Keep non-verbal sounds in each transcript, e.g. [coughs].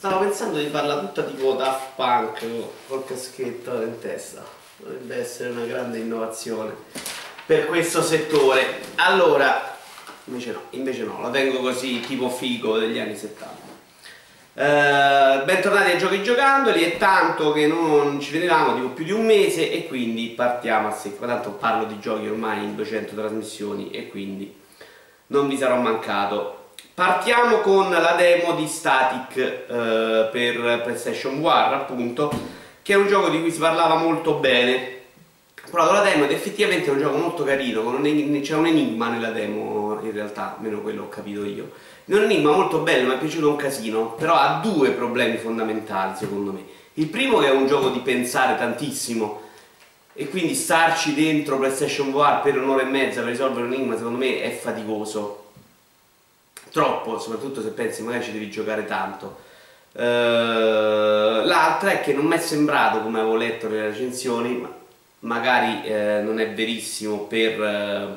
Stavo pensando di farla tutta tipo Daft Punk col caschetto in testa. Dovrebbe essere una grande innovazione per questo settore. Allora, invece no, invece no, la tengo così tipo figo degli anni 70. Uh, bentornati ai Giochi Giocandoli, è tanto che non ci vedevamo, tipo più di un mese e quindi partiamo a secco, tanto parlo di giochi ormai in 200 trasmissioni e quindi non vi sarò mancato. Partiamo con la demo di Static eh, per PlayStation War, appunto, che è un gioco di cui si parlava molto bene. Ho la demo ed effettivamente è un gioco molto carino, c'è un enigma nella demo, in realtà, almeno quello ho capito io. È un enigma molto bello, mi è piaciuto un casino, però ha due problemi fondamentali secondo me. Il primo che è un gioco di pensare tantissimo, e quindi starci dentro PlayStation VR per un'ora e mezza per risolvere un enigma secondo me è faticoso troppo, soprattutto se pensi magari ci devi giocare tanto. Uh, l'altra è che non mi è sembrato, come avevo letto nelle recensioni, ma magari eh, non è verissimo per, eh,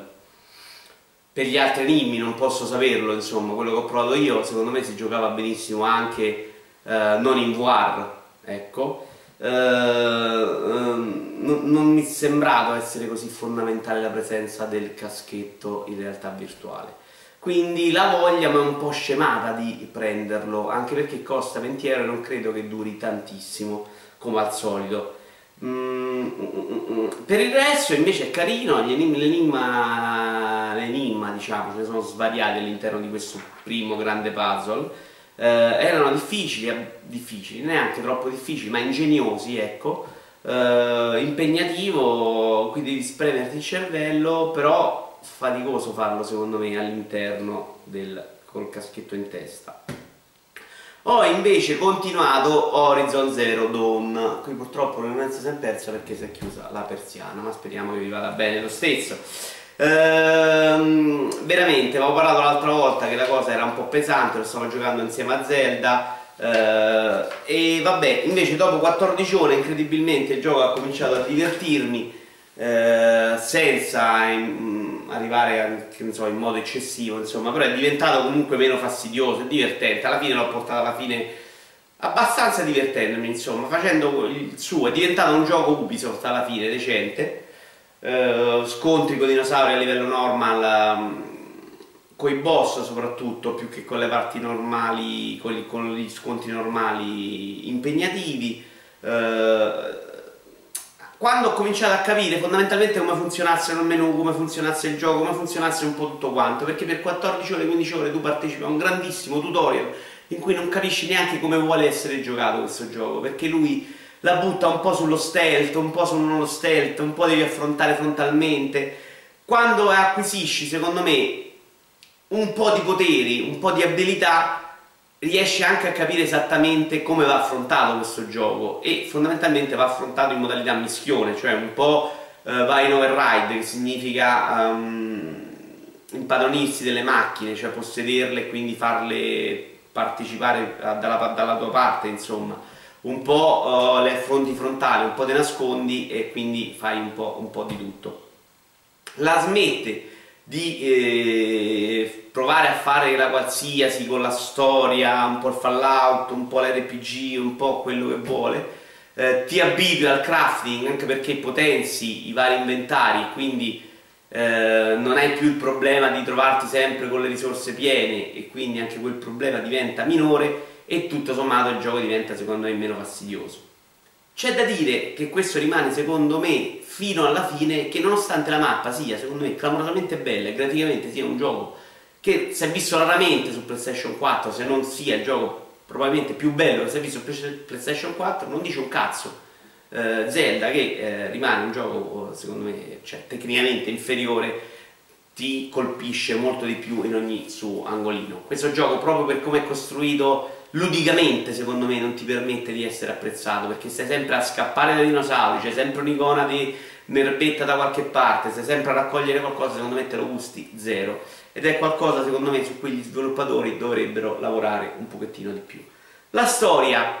per, gli altri enigmi, non posso saperlo, insomma, quello che ho provato io, secondo me si giocava benissimo anche non in VR, ecco. Uh, non, non mi è sembrato essere così fondamentale la presenza del caschetto in realtà virtuale quindi la voglia mi è un po' scemata di prenderlo, anche perché costa 20 euro e non credo che duri tantissimo, come al solito. Mm, mm, mm, per il resto invece è carino, l'enigma, diciamo, ce ne sono svariati all'interno di questo primo grande puzzle, eh, erano difficili, eh, difficili, neanche troppo difficili, ma ingegnosi, ecco, eh, impegnativo, qui devi spremerti il cervello, però faticoso farlo secondo me all'interno del col caschetto in testa. Ho invece continuato Horizon Zero Dawn. Qui purtroppo l'evidenza si è persa perché si è chiusa la persiana ma speriamo che vi vada bene lo stesso. Ehm, veramente avevo parlato l'altra volta che la cosa era un po' pesante lo stavo giocando insieme a Zelda eh, e vabbè invece dopo 14 ore incredibilmente il gioco ha cominciato a divertirmi eh, senza in, arrivare a, so, in modo eccessivo, insomma, però è diventato comunque meno fastidioso e divertente. Alla fine l'ho portato alla fine abbastanza divertendomi, insomma, facendo il suo, è diventato un gioco Ubisoft alla fine, decente. Eh, scontri con dinosauri a livello normal, um, con i boss soprattutto, più che con le parti normali, con, con gli scontri normali impegnativi. Eh, quando ho cominciato a capire fondamentalmente come funzionasse il menu, come funzionasse il gioco, come funzionasse un po' tutto quanto, perché per 14 ore, 15 ore tu partecipi a un grandissimo tutorial in cui non capisci neanche come vuole essere giocato questo gioco, perché lui la butta un po' sullo stealth, un po' sul non lo stealth, un po' devi affrontare frontalmente. Quando acquisisci, secondo me, un po' di poteri, un po' di abilità, riesce anche a capire esattamente come va affrontato questo gioco e fondamentalmente va affrontato in modalità mischione, cioè un po' uh, va in override, che significa um, impadronirsi delle macchine, cioè possederle e quindi farle partecipare dalla, dalla tua parte, insomma. Un po' uh, le affronti frontali, un po' te nascondi e quindi fai un po', un po di tutto. La smette di eh, provare a fare la qualsiasi con la storia, un po' il fallout, un po' l'RPG, un po' quello che vuole, eh, ti abitui al crafting anche perché potenzi i vari inventari, quindi eh, non hai più il problema di trovarti sempre con le risorse piene e quindi anche quel problema diventa minore e tutto sommato il gioco diventa secondo me meno fastidioso. C'è da dire che questo rimane secondo me fino alla fine che nonostante la mappa sia secondo me clamorosamente bella e graficamente sia un gioco che si è visto raramente su PlayStation 4 se non sia il gioco probabilmente più bello che si è visto su PlayStation 4 non dice un cazzo eh, Zelda che eh, rimane un gioco secondo me cioè, tecnicamente inferiore ti colpisce molto di più in ogni suo angolino. Questo gioco proprio per come è costruito ludicamente secondo me non ti permette di essere apprezzato perché stai sempre a scappare dai dinosauri, c'è sempre un'icona di nerbetta da qualche parte, stai sempre a raccogliere qualcosa, secondo me te lo gusti zero ed è qualcosa secondo me su cui gli sviluppatori dovrebbero lavorare un pochettino di più. La storia,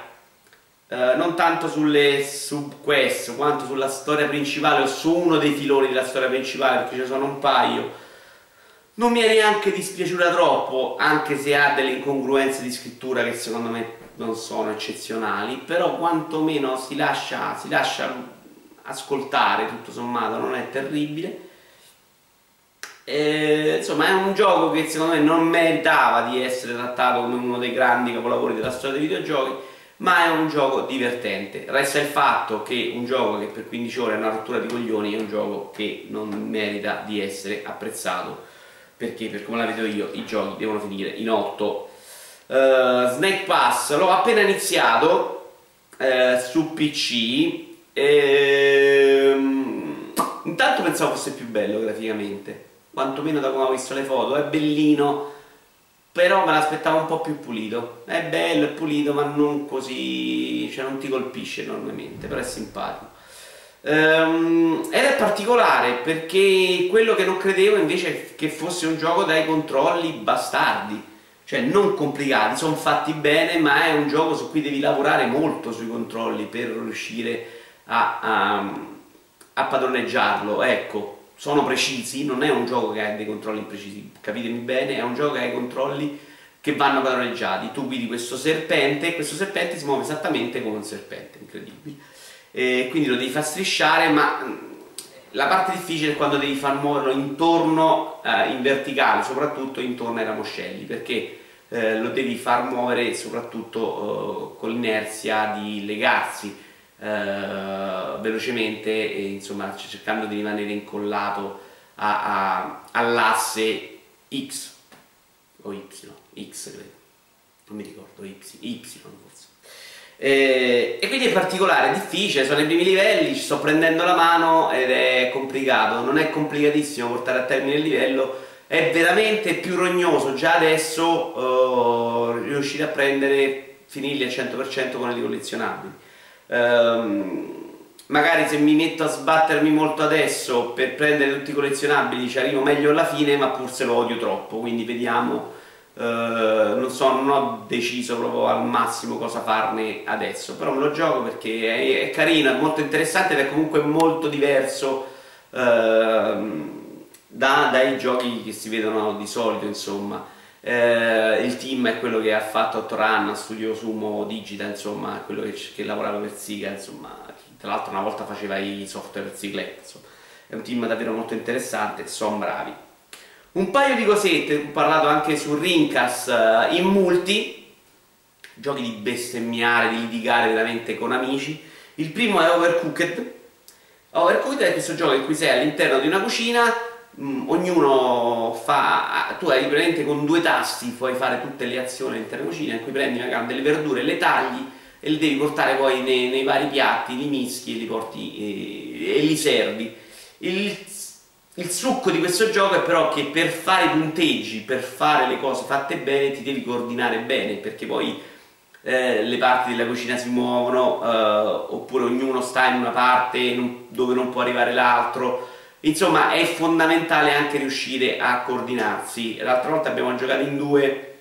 eh, non tanto sulle subquest quanto sulla storia principale o su uno dei filoni della storia principale perché ce ne sono un paio non mi è neanche dispiaciuta troppo, anche se ha delle incongruenze di scrittura che secondo me non sono eccezionali, però quantomeno si lascia, si lascia ascoltare, tutto sommato non è terribile. E, insomma è un gioco che secondo me non meritava di essere trattato come uno dei grandi capolavori della storia dei videogiochi, ma è un gioco divertente. Resta il fatto che un gioco che per 15 ore è una rottura di coglioni è un gioco che non merita di essere apprezzato perché per come la vedo io i giochi devono finire in 8 uh, eh, Snake Pass l'ho appena iniziato uh, su PC e, um, intanto pensavo fosse più bello graficamente quantomeno da come ho visto le foto è bellino però me l'aspettavo un po' più pulito. È bello, è pulito ma non così cioè non ti colpisce enormemente però è simpatico Um, ed è particolare perché quello che non credevo invece che fosse un gioco dai controlli bastardi, cioè non complicati, sono fatti bene, ma è un gioco su cui devi lavorare molto sui controlli per riuscire a, a, a padroneggiarlo. Ecco, sono precisi, non è un gioco che ha dei controlli imprecisi, capitemi bene, è un gioco che ha i controlli che vanno padroneggiati. Tu guidi questo serpente e questo serpente si muove esattamente come un serpente, incredibile eh, quindi lo devi far strisciare ma mm, la parte difficile è quando devi far muoverlo intorno eh, in verticale soprattutto intorno ai ramoscelli perché eh, lo devi far muovere soprattutto eh, con l'inerzia di legarsi eh, velocemente e insomma cercando di rimanere incollato all'asse X o Y, X credo, non mi ricordo, Y, y forse. Eh, e quindi è particolare, è difficile, sono ai primi livelli, ci sto prendendo la mano ed è complicato, non è complicatissimo portare a termine il livello, è veramente più rognoso già adesso uh, riuscire a prendere, finirli al 100% con i collezionabili. Um, magari se mi metto a sbattermi molto adesso per prendere tutti i collezionabili ci arrivo meglio alla fine, ma pur se lo odio troppo, quindi vediamo Uh, non so, non ho deciso proprio al massimo cosa farne adesso, però me lo gioco perché è, è carino, è molto interessante ed è comunque molto diverso uh, da, dai giochi che si vedono di solito, insomma. Uh, il team è quello che ha fatto Outrun, Studio Sumo Digital, insomma, quello che, che lavorava per Siga, insomma, tra l'altro una volta faceva i software per Ziglet, insomma. È un team davvero molto interessante, sono bravi. Un paio di cosette, ho parlato anche su Rincas uh, in multi, giochi di bestemmiare, di litigare veramente con amici. Il primo è Overcooked. Overcooked è questo gioco in cui sei all'interno di una cucina, mh, mm, ognuno fa, tu hai praticamente con due tasti puoi fare tutte le azioni all'interno della cucina, in cui prendi magari delle verdure, le tagli e le devi portare poi nei, nei vari piatti, li mischi e li porti e, eh, e li servi. Il il succo di questo gioco è però che per fare i punteggi, per fare le cose fatte bene, ti devi coordinare bene, perché poi eh, le parti della cucina si muovono, eh, oppure ognuno sta in una parte dove non può arrivare l'altro. Insomma, è fondamentale anche riuscire a coordinarsi. L'altra volta abbiamo giocato in due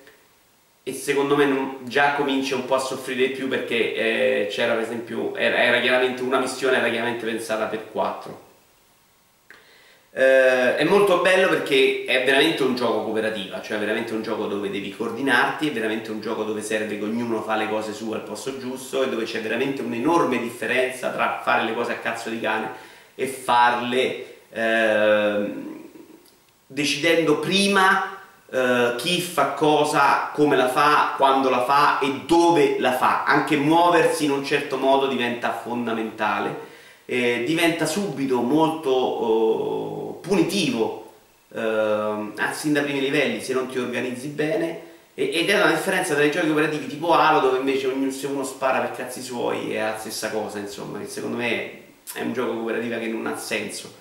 e secondo me non, già comincia un po' a soffrire di più perché eh, c'era per esempio, era, era chiaramente una missione era chiaramente pensata per quattro eh, è molto bello perché è veramente un gioco cooperativo, cioè veramente un gioco dove devi coordinarti, è veramente un gioco dove serve che ognuno fa le cose sue al posto giusto e dove c'è veramente un'enorme differenza tra fare le cose a cazzo di cane e farle eh, decidendo prima eh, chi fa cosa, come la fa, quando la fa e dove la fa. Anche muoversi in un certo modo diventa fondamentale, diventa subito molto oh, punitivo eh, sin dai primi livelli se non ti organizzi bene. Ed è una differenza tra i giochi operativi tipo Halo dove invece ognuno, se uno spara per cazzi suoi è la stessa cosa insomma che secondo me è un gioco cooperativo che non ha senso.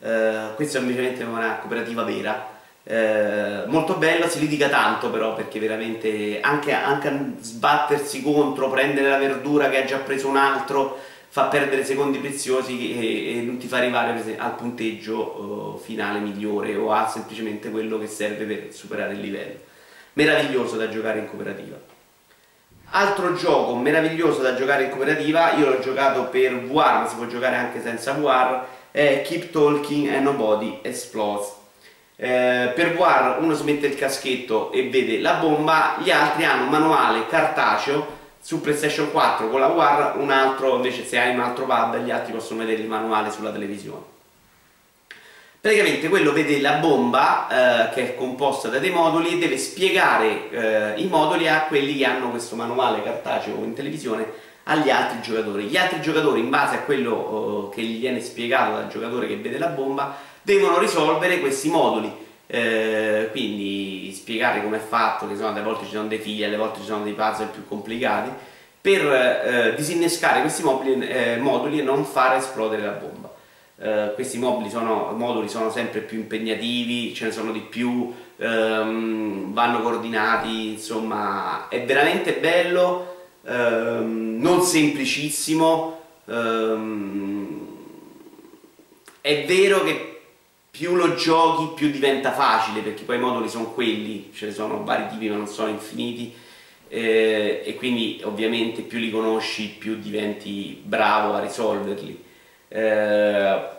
Uh, questo è invece una cooperativa vera. Uh, molto bello, si litiga tanto però perché veramente anche, anche sbattersi contro, prendere la verdura che ha già preso un altro fa perdere secondi preziosi e, e non ti fa arrivare al punteggio uh, finale migliore o a semplicemente quello che serve per superare il livello. Meraviglioso da giocare in cooperativa. Altro gioco meraviglioso da giocare in cooperativa, io l'ho giocato per VR, ma si può giocare anche senza VR, è Keep Talking and Nobody Explodes. Eh, per War uno si mette il caschetto e vede la bomba, gli altri hanno un manuale cartaceo su PlayStation 4 con la War, un altro invece se hai un altro pad gli altri possono vedere il manuale sulla televisione. Praticamente quello vede la bomba eh, che è composta da dei moduli e deve spiegare eh, i moduli a quelli che hanno questo manuale cartaceo in televisione agli altri giocatori. Gli altri giocatori, in base a quello eh, che gli viene spiegato dal giocatore che vede la bomba, devono risolvere questi moduli. Eh, quindi spiegare come è fatto, che sono, alle volte ci sono dei fili, alle volte ci sono dei puzzle più complicati, per eh, disinnescare questi moduli, eh, moduli e non far esplodere la bomba. Uh, questi sono, moduli sono sempre più impegnativi, ce ne sono di più, um, vanno coordinati, insomma è veramente bello, um, non semplicissimo, um, è vero che più lo giochi più diventa facile perché poi i moduli sono quelli, ce ne sono vari tipi ma non sono infiniti eh, e quindi ovviamente più li conosci più diventi bravo a risolverli eh,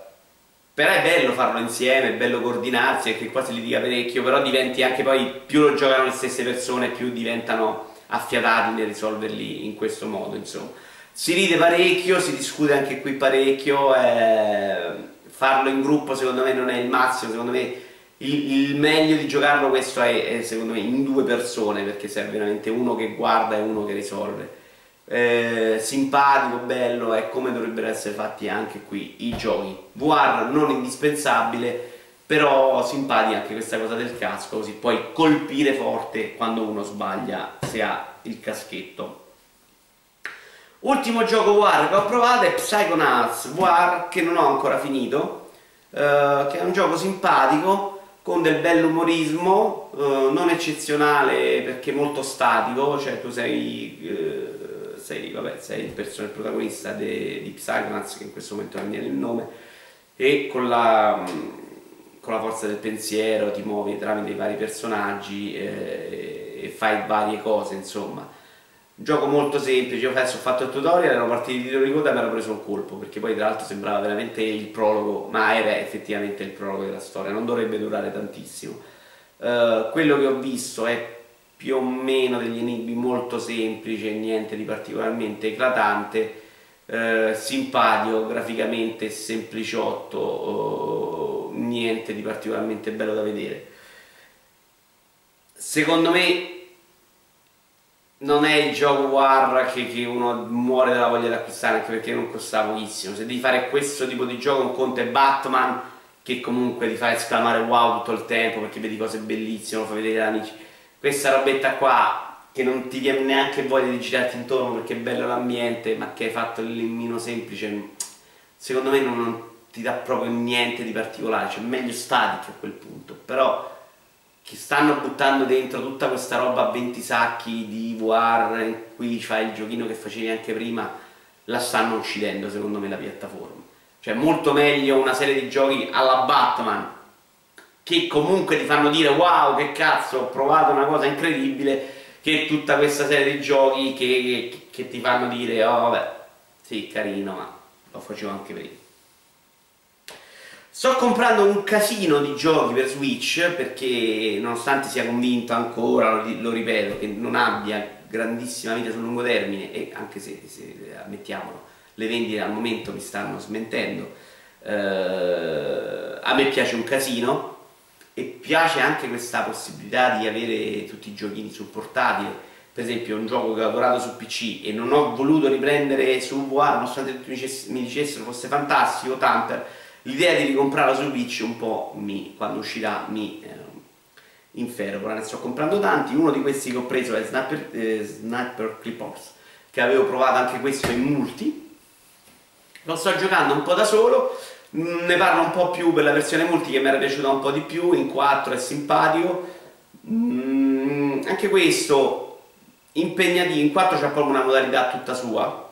però è bello farlo insieme, è bello coordinarsi, e che qua si litiga parecchio, però diventi anche poi, più lo giocano le stesse persone, più diventano affiatati nel risolverli in questo modo, insomma. Si ride parecchio, si discute anche qui parecchio, eh, farlo in gruppo secondo me non è il massimo, secondo me il, il meglio di giocarlo questo è, è secondo me in due persone, perché serve veramente uno che guarda e uno che risolve eh, simpatico, bello, è come dovrebbero essere fatti anche qui i giochi. VR non indispensabile, però simpatica anche questa cosa del casco, così puoi colpire forte quando uno sbaglia se ha il caschetto. Ultimo gioco VR che ho provato è Psychonauts VR che non ho ancora finito, eh, che è un gioco simpatico con del bell'umorismo, eh, non eccezionale perché molto statico, cioè tu sei eh, sei, vabbè, sei il, person- il protagonista de- di Psychonauts, che in questo momento non viene il nome, e con la, con la, forza del pensiero ti muovi tramite i vari personaggi eh, e fai varie cose, insomma. Un gioco molto semplice, io adesso ho fatto il tutorial, ero partito di titolo di coda e mi ero preso un colpo, perché poi tra l'altro sembrava veramente il prologo, ma era effettivamente il prologo della storia, non dovrebbe durare tantissimo. Uh, quello che ho visto è più o meno degli enigmi molto semplici niente di particolarmente eclatante, eh, simpatico, graficamente sempliciotto, eh, niente di particolarmente bello da vedere. Secondo me non è il War che, che, uno muore dalla voglia di acquistare anche perché non costa pochissimo. Se devi fare questo tipo di gioco, un conto è Batman che comunque ti fa esclamare wow tutto il tempo perché vedi cose bellissime, lo fa vedere agli amici. Questa robetta qua che non ti viene neanche voglia di girarti intorno perché è bello l'ambiente ma che hai fatto il limmino semplice secondo me non, non, ti dà proprio niente di particolare. Cioè meglio static a quel punto. Però che stanno buttando dentro tutta questa roba a 20 sacchi di VR in cui fai il giochino che facevi anche prima la stanno uccidendo secondo me la piattaforma. Cioè molto meglio una serie di giochi alla Batman che comunque ti fanno dire wow che cazzo ho provato una cosa incredibile che tutta questa serie di giochi che, che, che ti fanno dire oh vabbè sì carino ma lo facevo anche prima Sto comprando un casino di giochi per Switch perché nonostante sia convinto ancora, lo, ripeto, che non abbia grandissima vita sul lungo termine e anche se, se ammettiamolo, le vendite al momento mi stanno smentendo, eh, a me piace un casino, e piace anche questa possibilità di avere tutti i giochini sul portatile per esempio un gioco che ho adorato su PC e non ho voluto riprendere su VR nonostante tutti mi dicessero fosse fantastico Tamper l'idea di ricomprarlo su Switch un po' mi, quando uscirà mi eh, inferro ora ne sto comprando tanti. Uno di questi che ho preso è Sniper, eh, Sniper Clippers che avevo provato anche questo in multi. Lo sto giocando un po' da solo. Mm, ne parlo un po' più per la versione multi che mi era piaciuta un po' di più, in 4 è simpatico. Mm, anche questo impegnativo, in 4 c'è proprio una modalità tutta sua,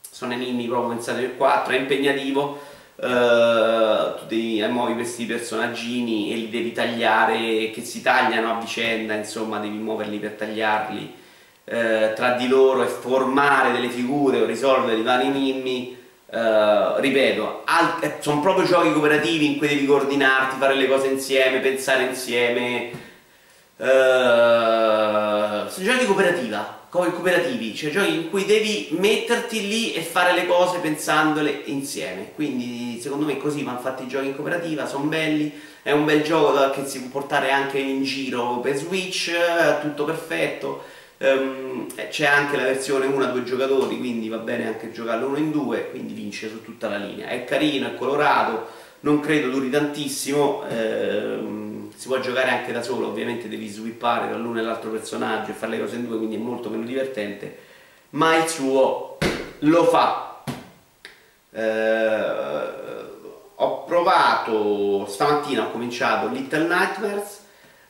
sono enigmi proprio pensati per 4, è impegnativo, Uh, tu devi, muovi questi personaggini e li devi tagliare, che si tagliano a vicenda, insomma devi muoverli per tagliarli uh, tra di loro e formare delle figure o risolvere i vari enigmi Uh, ripeto, eh, sono proprio giochi cooperativi in cui devi coordinarti, fare le cose insieme, pensare insieme. Sono giochi cooperativa, cooperativi, cioè giochi in cui devi metterti lì e fare le cose pensandole insieme. Quindi secondo me così vanno fatti i giochi in cooperativa, sono belli, è un bel gioco che si può portare anche in giro per Switch, tutto perfetto Um, c'è anche la versione 1 a due giocatori, quindi va bene anche giocarlo uno in due, quindi vince su tutta la linea. È carino, è colorato, non credo duri tantissimo, ehm, si può giocare anche da solo, ovviamente devi swippare e l'altro personaggio e fare le cose in due, quindi è molto meno divertente, ma il suo lo fa. Eh, ho provato, stamattina ho cominciato Little Nightmares,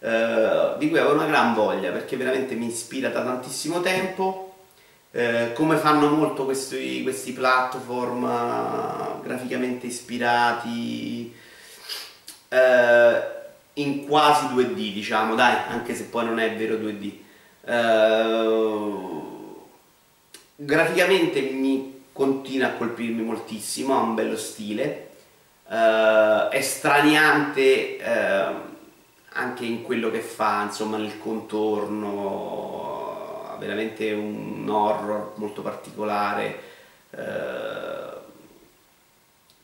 eh, di cui avevo una gran voglia perché veramente mi ispira da tantissimo tempo. Eh, come fanno molto questi, questi platform uh, graficamente ispirati in quasi 2D diciamo dai anche se poi non è vero 2D graficamente mi continua a colpirmi moltissimo ha un bello stile. È straniante anche in quello che fa, insomma nel contorno, ha veramente un horror molto particolare, eh,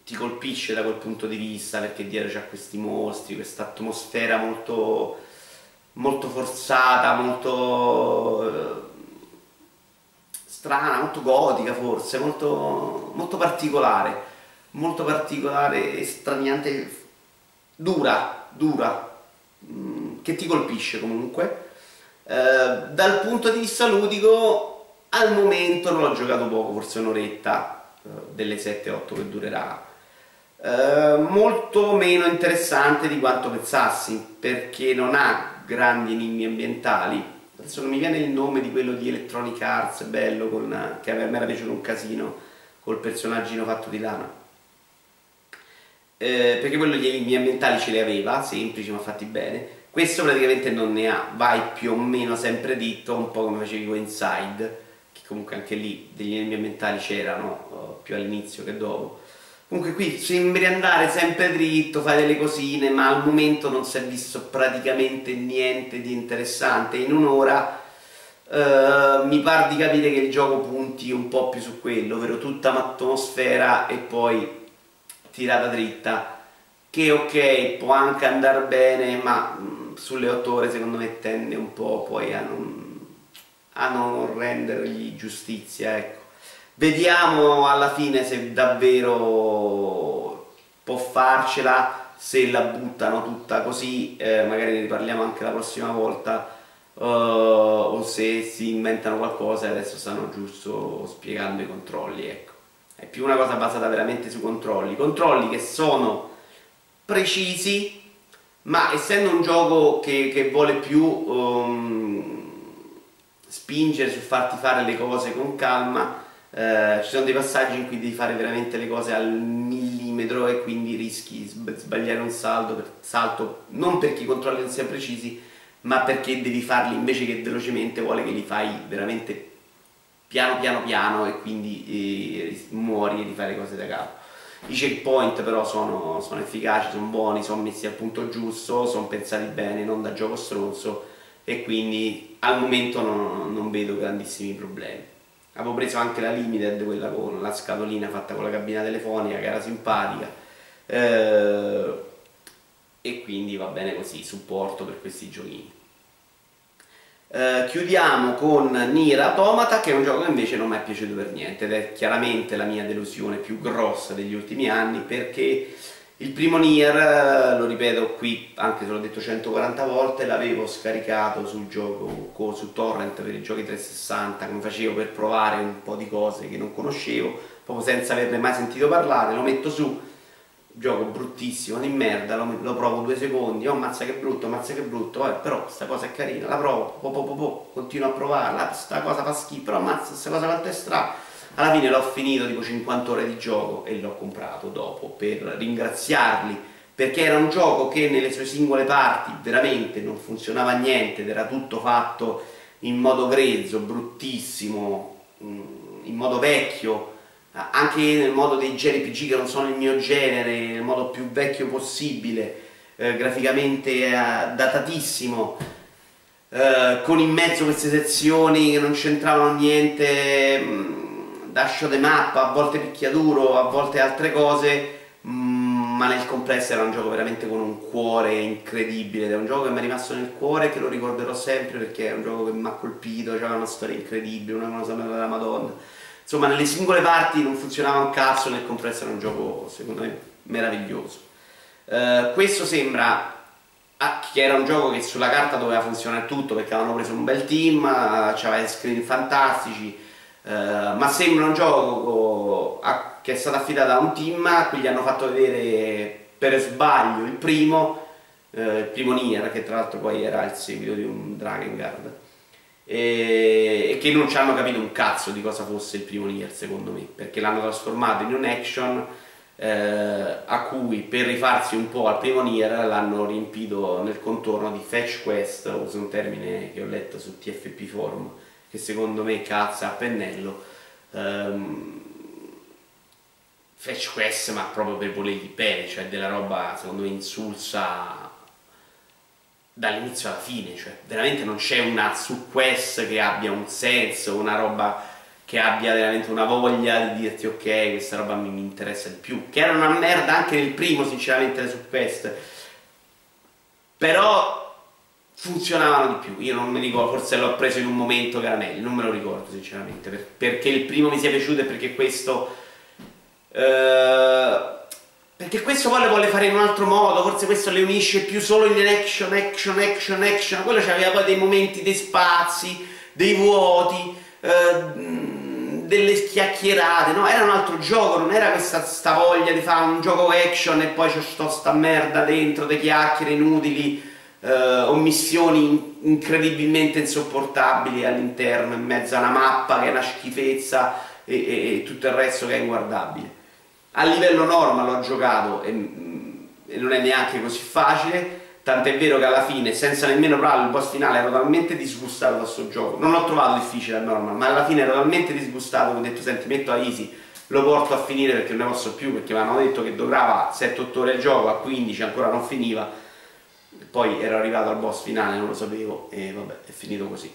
ti colpisce da quel punto di vista perché dietro c'è questi mostri, questa atmosfera molto, molto forzata, molto eh, strana, molto gotica forse, molto, molto particolare, molto particolare e straniante, dura, dura, Mm, che ti colpisce comunque. Eh, dal punto di vista ludico, al momento non l'ho giocato poco, forse un'oretta eh, delle 7-8 che durerà. Eh, molto meno interessante di quanto pensassi, perché non ha grandi enigmi ambientali. Adesso non mi viene il nome di quello di Electronic Arts, bello, con, che a me era piaciuto un casino, col personaggino fatto di lana eh, perché quello gli enigmi ambientali ce li aveva, semplici ma fatti bene, questo praticamente non ne ha, vai più o meno sempre dritto, un po' come facevi con Inside, che comunque anche lì degli enigmi ambientali c'erano, uh, più all'inizio che dopo. Comunque qui sembri andare sempre dritto, fai delle cosine, ma al momento non si è visto praticamente niente di interessante. In un'ora uh, mi pare di capire che il gioco punti un po' più su quello, ovvero tutta un'atmosfera e poi tirata dritta che ok può anche andare bene ma mh, mm, sulle 8 ore secondo me tende un po' poi a non, a non rendergli giustizia ecco vediamo alla fine se davvero può farcela se la buttano tutta così eh, magari ne riparliamo anche la prossima volta uh, o se si inventano qualcosa e adesso stanno giusto spiegando i controlli ecco. È più una cosa basata veramente sui controlli, controlli che sono precisi, ma essendo un gioco che, che vuole più um, spingere su farti fare le cose con calma, eh, ci sono dei passaggi in cui devi fare veramente le cose al millimetro e quindi rischi di sbagliare un salto, per, salto non perché i controlli non siano precisi, ma perché devi farli invece che velocemente vuole che li fai veramente piano piano piano e quindi eh, muori e rifai le cose da capo. I checkpoint però sono, sono efficaci, sono buoni, sono messi al punto giusto, sono pensati bene, non da gioco stronzo e quindi al momento non, non vedo grandissimi problemi. Avevo preso anche la Limited, quella con la scatolina fatta con la cabina telefonica che era simpatica eh, e quindi va bene così, supporto per questi giochini. Eh, chiudiamo con Nier Automata che è un gioco che invece non mi è piaciuto per niente ed è chiaramente la mia delusione più grossa degli ultimi anni perché il primo Nier, eh, lo ripeto qui anche se l'ho detto 140 volte, l'avevo scaricato sul gioco su torrent per i giochi 360 come facevo per provare un po' di cose che non conoscevo proprio senza averne mai sentito parlare, lo metto su gioco bruttissimo di merda, lo, lo, provo due secondi, oh mazza che brutto, mazza che brutto, vabbè, però questa cosa è carina, la provo, po, po, po, po, continuo a provarla, questa cosa fa schifo, però mazza, questa cosa quanto è strana. Alla fine l'ho finito tipo 50 ore di gioco e l'ho comprato dopo per ringraziarli perché era un gioco che nelle sue singole parti veramente non funzionava niente ed era tutto fatto in modo grezzo, bruttissimo, mm, in modo vecchio, anche nel modo dei JRPG che non sono il mio genere, nel modo più vecchio possibile, eh, graficamente eh, datatissimo, eh, con in mezzo queste sezioni che non c'entravano niente, mh, dash the map, a volte picchiaduro, a volte altre cose, mm, ma nel complesso era un gioco veramente con un cuore incredibile, è un gioco che mi è rimasto nel cuore e che lo ricorderò sempre perché è un gioco che mi ha colpito, aveva una storia incredibile, una cosa della madonna. Insomma nelle singole parti non funzionava un cazzo nel complesso era un gioco secondo me meraviglioso. Uh, questo sembra ah, che era un gioco che sulla carta doveva funzionare tutto perché avevano preso un bel team uh, c'aveva screen fantastici uh, ma sembra un gioco a, che è stato affidato a un team a cui gli hanno fatto vedere per sbaglio il primo il primo Nier che tra l'altro poi era il seguito di un Dragon Guard e, che non ci hanno capito un cazzo di cosa fosse il primo Nier secondo me perché l'hanno trasformato in un action eh, a cui per rifarsi un po' al primo Nier l'hanno riempito nel contorno di fetch quest uso un termine che ho letto su TFP forum che secondo me cazza a pennello um, fetch quest ma proprio per volergli bene cioè della roba secondo me insulsa dall'inizio alla fine, cioè veramente non c'è una su quest che abbia un senso, una roba che abbia veramente una voglia di dirti ok, questa roba mi, mi interessa di più, che era una merda anche nel primo sinceramente su quest, però funzionavano di più, io non mi ricordo, forse l'ho preso in un momento caramelle, non me lo ricordo sinceramente, per, perché il primo mi sia piaciuto e perché questo... Uh, perché questo poi le vuole fare in un altro modo, forse questo le unisce più solo in action, action, action, action. Quello c'aveva poi dei momenti, dei spazi, dei vuoti, eh, delle chiacchierate, no? Era un altro gioco, non era questa sta voglia di fare un gioco action e poi c'è sta merda dentro, delle chiacchiere inutili, eh, o missioni incredibilmente insopportabili all'interno, in mezzo a una mappa che è una schifezza e, e, e tutto il resto che è inguardabile. A livello norma l'ho giocato e, mm, e, non è neanche così facile tant'è vero che alla fine senza nemmeno provare il boss finale ero talmente disgustato da questo gioco. Non l'ho trovato difficile a norma ma alla fine ero talmente disgustato ho detto senti metto a easy lo porto a finire perché non ne posso più perché mi hanno detto che durava 7-8 ore il gioco a 15 ancora non finiva poi ero arrivato al boss finale non lo sapevo e vabbè è finito così.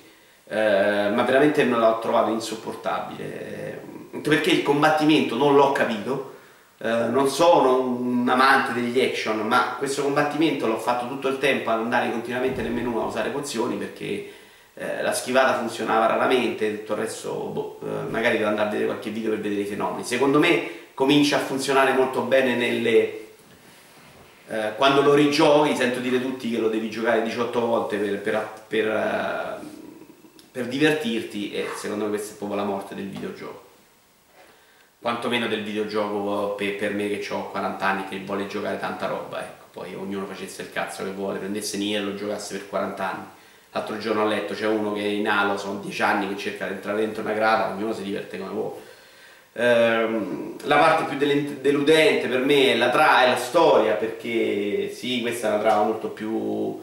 Eh, ma veramente me l'ho trovato insopportabile. Anche perché il combattimento non l'ho capito. Eh, non sono un amante degli action, ma questo combattimento l'ho fatto tutto il tempo ad andare continuamente nel menu a usare pozioni perché eh, la schivata funzionava raramente, tutto il resto boh, eh, magari devo andare a vedere qualche video per vedere i fenomeni. Secondo me comincia a funzionare molto bene nelle... Eh, quando lo rigiochi, sento dire tutti che lo devi giocare 18 volte per, per, per, eh, per divertirti e secondo me questa è proprio la morte del videogioco quantomeno del videogioco per, per me che ho 40 anni che vuole giocare tanta roba, ecco, poi ognuno facesse il cazzo che vuole, prendesse Nier e lo giocasse per 40 anni. L'altro giorno ho letto, c'è uno che in Halo sono 10 anni che cerca di entrare dentro una grata, ognuno si diverte come vuole. Ehm, la parte più deludente per me è la, tra- è la storia, perché sì, questa è una trama molto più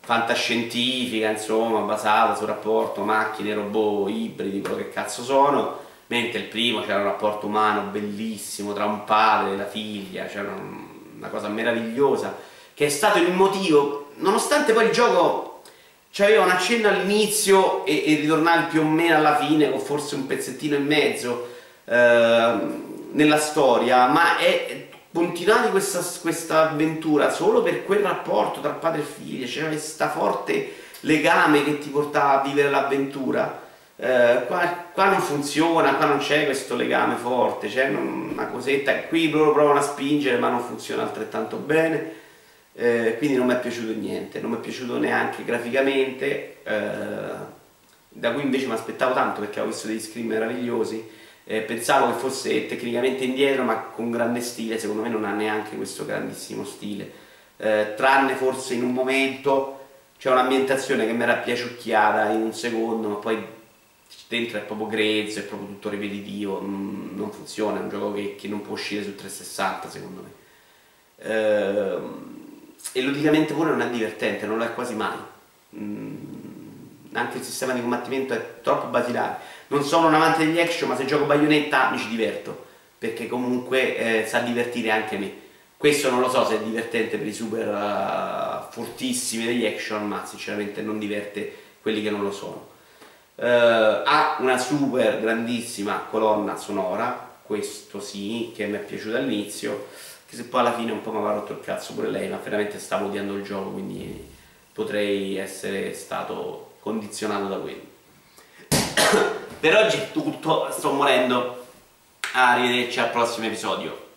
fantascientifica, insomma, basata sul rapporto macchine, robot, ibridi, quello che cazzo sono. Mentre il primo c'era un rapporto umano bellissimo tra un padre e la figlia, c'era una cosa meravigliosa, che è stato il motivo, nonostante poi il gioco aveva un accenno all'inizio e, e ritornavi più o meno alla fine, con forse un pezzettino e mezzo eh, nella storia, ma è continuavi questa, questa avventura solo per quel rapporto tra padre e figlia, c'era questo forte legame che ti portava a vivere l'avventura. Eh, qua, qua, non funziona, qua non c'è questo legame forte, c'è una cosetta, qui loro provano a spingere ma non funziona altrettanto bene, eh, quindi non mi è piaciuto niente, non mi è piaciuto neanche graficamente, eh, da cui invece mi aspettavo tanto perché ho visto degli screen meravigliosi, eh, pensavo che fosse tecnicamente indietro ma con grande stile, secondo me non ha neanche questo grandissimo stile, eh, tranne forse in un momento c'è un'ambientazione che mi era piaciucchiata in un secondo ma poi dentro è proprio grezzo, è proprio tutto ripetitivo, non, funziona, è un gioco che, che, non può uscire su 360 secondo me. Ehm, e ludicamente pure non è divertente, non lo è quasi mai. Mm, anche il sistema di combattimento è troppo basilare. Non sono un amante degli action, ma se gioco baionetta mi ci diverto. perché comunque eh, sa divertire anche me. Questo non lo so se è divertente per i super uh, fortissimi degli action, ma sinceramente non diverte quelli che non lo sono. Uh, ha una super grandissima colonna sonora, questo sì, che mi è piaciuto all'inizio, che se poi alla fine un po' mi aveva rotto il cazzo pure lei, ma veramente stavo odiando il gioco, quindi potrei essere stato condizionato da quello. [coughs] per oggi è tutto, sto morendo. Arrivederci al prossimo episodio.